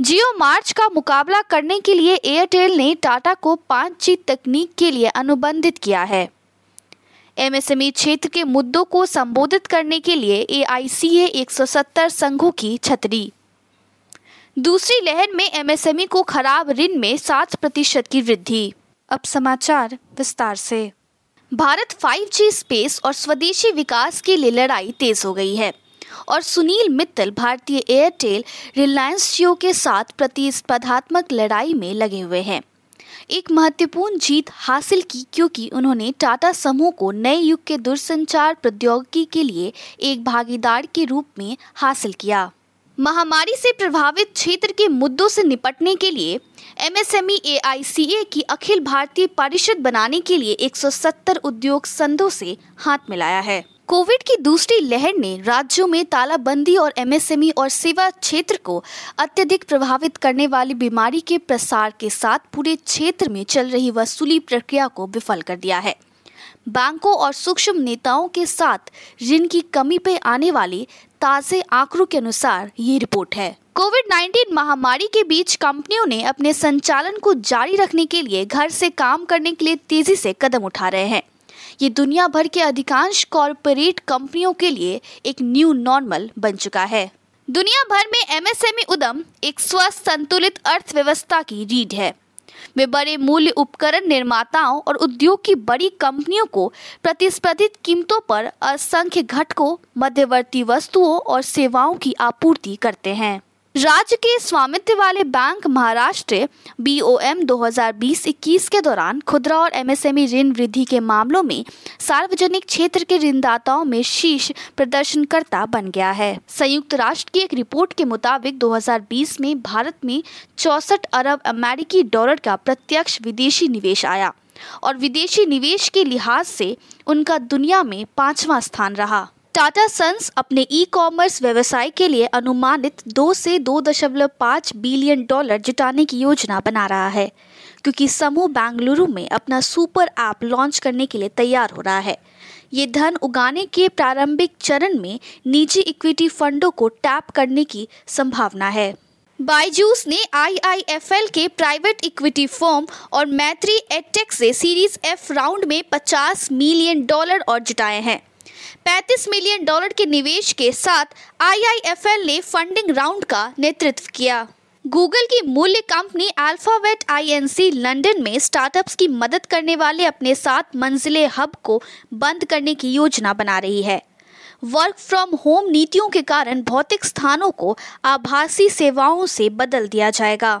जियो मार्च का मुकाबला करने के लिए एयरटेल ने टाटा को पाँच जी तकनीक के लिए अनुबंधित किया है। एमएसएमई क्षेत्र के मुद्दों को संबोधित करने के लिए ए आई सी ए एक सौ सत्तर संघों की छतरी। दूसरी लहर में एमएसएमई को खराब ऋण में सात प्रतिशत की वृद्धि। अब समाचार विस्तार से। भारत 5G स्पेस और स्वदेशी विकास के लिए लड़ाई तेज हो गई है। और सुनील मित्तल भारतीय एयरटेल रिलायंस जियो के साथ प्रतिस्पर्धात्मक लड़ाई में लगे हुए हैं। एक महत्वपूर्ण जीत हासिल की क्योंकि उन्होंने टाटा समूह को नए युग के दूरसंचार प्रौद्योगिकी के लिए एक भागीदार के रूप में हासिल किया। महामारी से प्रभावित क्षेत्र के मुद्दों से निपटने के लिए एमएसएमई एआईसीए की अखिल भारतीय परिषद बनाने के लिए 170 उद्योग संघों से हाथ मिलाया है। कोविड की दूसरी लहर ने राज्यों में तालाबंदी और एमएसएमई और सेवा क्षेत्र को अत्यधिक प्रभावित करने वाली बीमारी के प्रसार के साथ पूरे क्षेत्र में चल रही वसूली प्रक्रिया को विफल कर दिया है। बैंकों और सूक्ष्म नेताओं के साथ ऋण की कमी पे आने वाले ताजे आंकड़ों के अनुसार ये रिपोर्ट है। कोविड 19 महामारी के बीच कंपनियों ने अपने संचालन को जारी रखने के लिए घर से काम करने के लिए तेज़ी से कदम उठा रहे हैं। ये दुनिया भर के अधिकांश कॉरपोरेट कंपनियों के लिए एक न्यू नॉर्मल बन चुका है। दुनिया भर में एमएसएमई उद्यम एक स्वस्थ संतुलित अर्थव्यवस्था की रीढ़ है। वे बड़े मूल्य उपकरण निर्माताओं और उद्योग की बड़ी कंपनियों को प्रतिस्पर्धित कीमतों पर असंख्य घटकों, मध्यवर्ती वस्तुओं और सेवाओं की आपूर्ति करते हैं। राज्य के स्वामित्व वाले बैंक महाराष्ट्र बीओएम 2020-21 के दौरान खुदरा और एमएसएमई ऋण वृद्धि के मामलों में सार्वजनिक क्षेत्र के ऋणदाताओं में शीर्ष प्रदर्शनकर्ता बन गया है। संयुक्त राष्ट्र की एक रिपोर्ट के मुताबिक 2020 में भारत में चौसठ अरब अमेरिकी डॉलर का प्रत्यक्ष विदेशी निवेश आया और विदेशी निवेश के लिहाज से उनका दुनिया में पांचवा स्थान रहा। टाटा सन्स अपने ई कॉमर्स व्यवसाय के लिए अनुमानित दो से दो दशमलव पाँच बिलियन डॉलर जुटाने की योजना बना रहा है, क्योंकि समूह बेंगलुरु में अपना सुपर ऐप लॉन्च करने के लिए तैयार हो रहा है। ये धन उगाने के प्रारंभिक चरण में निजी इक्विटी फंडों को टैप करने की संभावना है। बाईजूस ने आईआईएफएल के प्राइवेट इक्विटी फर्म और मैत्री एडटेक से सीरीज़ एफ़ राउंड में 50 मिलियन डॉलर और जुटाए हैं। 35 मिलियन डॉलर के निवेश के साथ आईआईएफएल ने फंडिंग राउंड का नेतृत्व किया। गूगल की मूल्य कंपनी अल्फ़ाबेट आईएनसी लंदन में स्टार्टअप्स की मदद करने वाले अपने सात मंजिले हब को बंद करने की योजना बना रही है। वर्क फ्रॉम होम नीतियों के कारण भौतिक स्थानों को आभासी सेवाओं से बदल दिया जाएगा।